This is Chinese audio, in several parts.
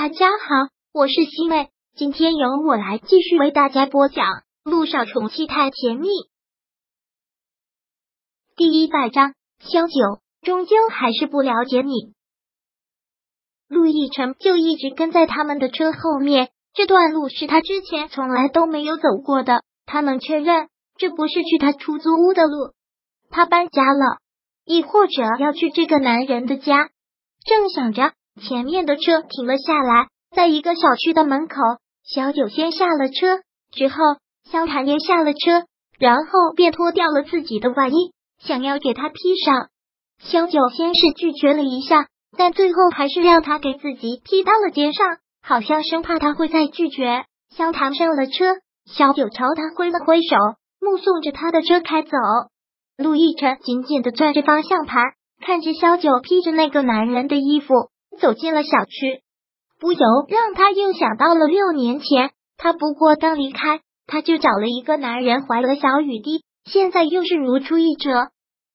大家好，我是西妹，今天由我来继续为大家播讲《路上宠妻太甜蜜》第一百章。萧九终究还是不了解你。陆亦辰就一直跟在他们的车后面，这段路是他之前从来都没有走过的。他能确认这不是去他出租屋的路，他搬家了，亦或者要去这个男人的家。正想着。前面的车停了下来，在一个小区的门口，小九先下了车，之后萧谭也下了车，然后便脱掉了自己的外衣，想要给他披上。萧九先是拒绝了一下，但最后还是让他给自己披到了肩上，好像生怕他会再拒绝。萧谭上了车，小九朝他挥了挥手，目送着他的车开走。陆亦辰紧紧的攥着方向盘，看着萧九披着那个男人的衣服。走进了小区，不由让他又想到了六年前，他不过刚离开，他就找了一个男人怀了小雨滴，现在又是如出一辙。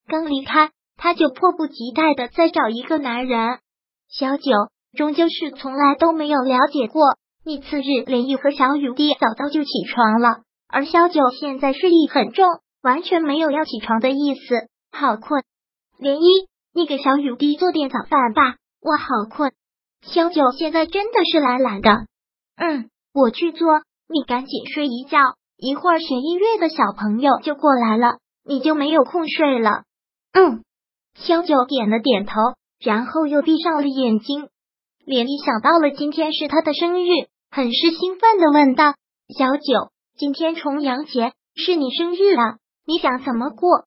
刚离开，他就迫不及待的再找一个男人。小九终究是从来都没有了解过，你次日连毅和小雨滴早早就起床了，而小九现在睡意很重，完全没有要起床的意思，好困。连一，你给小雨滴做点早饭吧。我好困，小九现在真的是懒懒的。嗯，我去做，你赶紧睡一觉，一会儿学音乐的小朋友就过来了，你就没有空睡了。嗯，小九点了点头，然后又闭上了眼睛。连一想到了今天是他的生日，很是兴奋的问道：“小九，今天重阳节是你生日啊，你想怎么过？”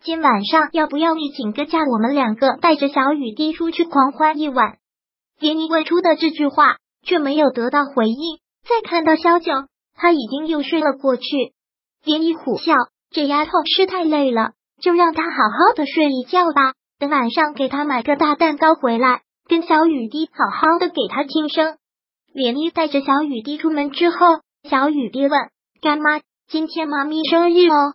今晚上要不要你请个假？我们两个带着小雨滴出去狂欢一晚。连你问出的这句话却没有得到回应。再看到萧九，他已经又睡了过去。连你苦笑，这丫头是太累了，就让她好好的睡一觉吧。等晚上给她买个大蛋糕回来，跟小雨滴好好的给她庆生。连妮带着小雨滴出门之后，小雨滴问干妈：“今天妈咪生日哦？”“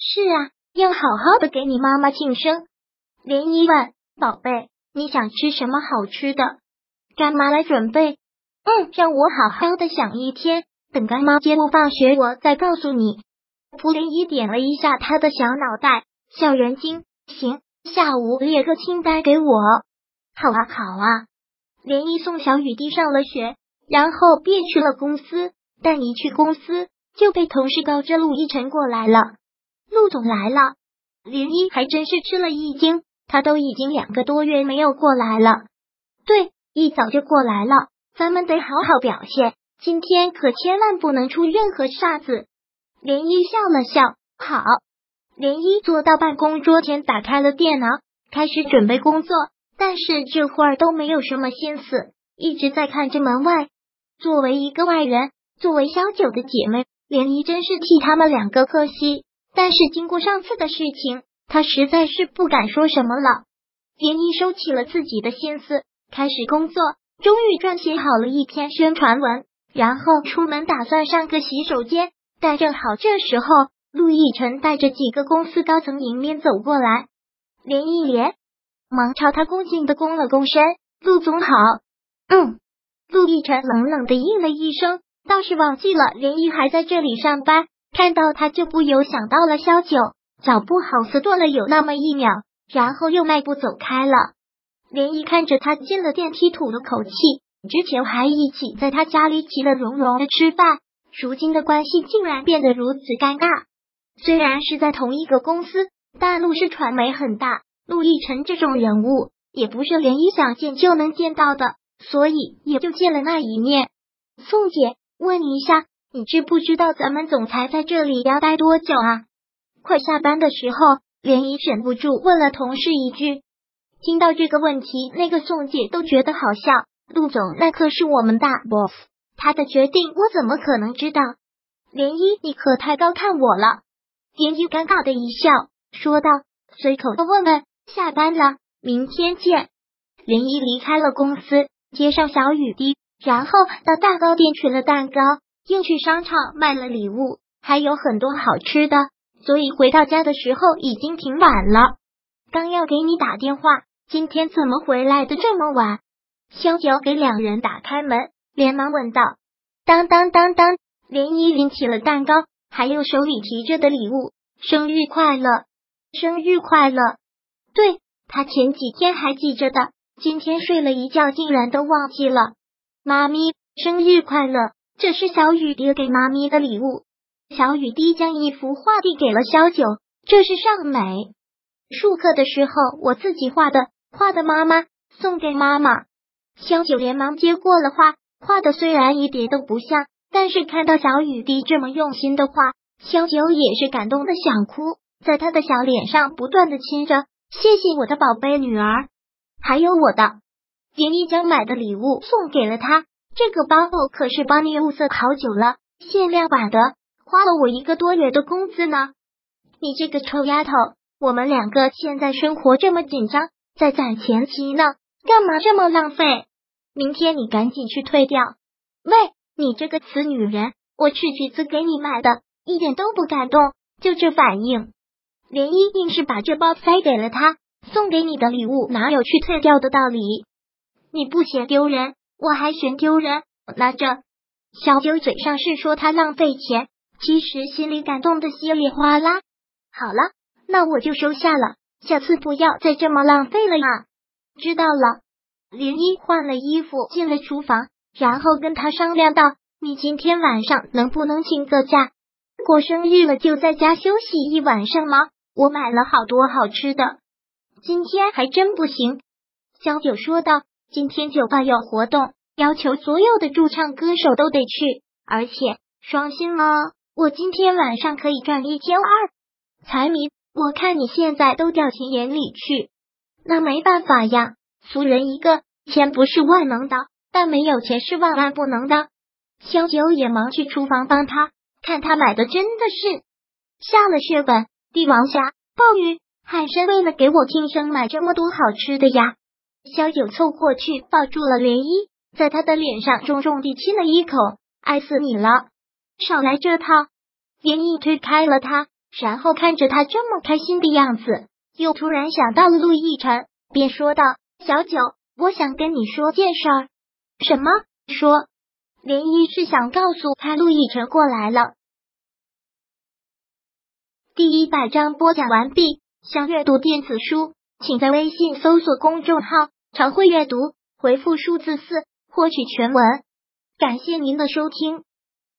是啊。”要好好的给你妈妈庆生。连依问宝贝，你想吃什么好吃的？干妈来准备。嗯，让我好好的想一天，等干妈接我放学，我再告诉你。蒲连漪点了一下他的小脑袋，小人精。行，下午列个清单给我。好啊，好啊。连漪送小雨滴上了学，然后便去了公司。但一去公司，就被同事告知陆亦辰过来了。陆总来了，林一还真是吃了一惊。他都已经两个多月没有过来了。对，一早就过来了，咱们得好好表现。今天可千万不能出任何岔子。连一笑了笑，好。连一坐到办公桌前，打开了电脑，开始准备工作。但是这会儿都没有什么心思，一直在看着门外。作为一个外人，作为小九的姐妹，连一真是替他们两个可惜。但是经过上次的事情，他实在是不敢说什么了。连一收起了自己的心思，开始工作。终于撰写好了一篇宣传文，然后出门打算上个洗手间。但正好这时候，陆亦辰带着几个公司高层迎面走过来。连一连忙朝他恭敬的躬了躬身：“陆总好。”嗯，陆亦辰冷冷的应了一声，倒是忘记了连漪还在这里上班。看到他，就不由想到了萧九，脚步好似顿了有那么一秒，然后又迈步走开了。连漪看着他进了电梯，吐了口气。之前还一起在他家里其乐融融的吃饭，如今的关系竟然变得如此尴尬。虽然是在同一个公司，但陆氏传媒很大，陆亦辰这种人物也不是连漪想见就能见到的，所以也就见了那一面。宋姐，问一下。你知不知道咱们总裁在这里要待多久啊？快下班的时候，连漪忍不住问了同事一句。听到这个问题，那个宋姐都觉得好笑。陆总那可是我们大 boss，他的决定我怎么可能知道？连漪，你可太高看我了。连漪尴尬的一笑，说道，随口的问问，下班了，明天见。连漪离开了公司，接上小雨滴，然后到蛋糕店取了蛋糕。又去商场买了礼物，还有很多好吃的，所以回到家的时候已经挺晚了。刚要给你打电话，今天怎么回来的这么晚？萧九给两人打开门，连忙问道：“当当当当！”连依拎起了蛋糕，还有手里提着的礼物。生日快乐，生日快乐！对他前几天还记着的，今天睡了一觉，竟然都忘记了。妈咪，生日快乐！这是小雨滴给妈咪的礼物。小雨滴将一幅画递给了萧九，这是尚美。术课的时候我自己画的，画的妈妈送给妈妈。萧九连忙接过了画，画的虽然一点都不像，但是看到小雨滴这么用心的画，萧九也是感动的想哭，在他的小脸上不断的亲着。谢谢我的宝贝女儿，还有我的连一将买的礼物送给了他。这个包可是帮你物色好久了，限量版的，花了我一个多月的工资呢。你这个臭丫头！我们两个现在生活这么紧张，在攒钱期呢，干嘛这么浪费？明天你赶紧去退掉。喂，你这个死女人，我去橘子给你买的，一点都不感动，就这反应。连依硬是把这包塞给了他，送给你的礼物哪有去退掉的道理？你不嫌丢人，我还嫌丢人。拿着，小九嘴上是说他浪费钱，其实心里感动的稀里哗啦。好了。那我就收下了，下次不要再这么浪费了呀！知道了。林一换了衣服进了厨房，然后跟他商量道：“你今天晚上能不能请个假？过生日了就在家休息一晚上吗？我买了好多好吃的。”今天还真不行，小九说道：“今天酒吧有活动，要求所有的驻唱歌手都得去，而且双薪哦。我今天晚上可以赚一千二。”财迷。我看你现在都掉钱眼里去，那没办法呀，俗人一个，钱不是万能的，但没有钱是万万不能的。萧九也忙去厨房帮他，看他买的真的是下了血本，帝王虾、鲍鱼、海参，为了给我庆生买这么多好吃的呀。萧九凑过去抱住了涟漪，在他的脸上重重地亲了一口，爱死你了，少来这套。涟漪推开了他。然后看着他这么开心的样子，又突然想到了陆亦辰，便说道：“小九，我想跟你说件事儿。”“什么？”“说。”涟漪是想告诉他陆亦辰过来了。第一百章播讲完毕。想阅读电子书，请在微信搜索公众号“常会阅读”，回复数字四获取全文。感谢您的收听。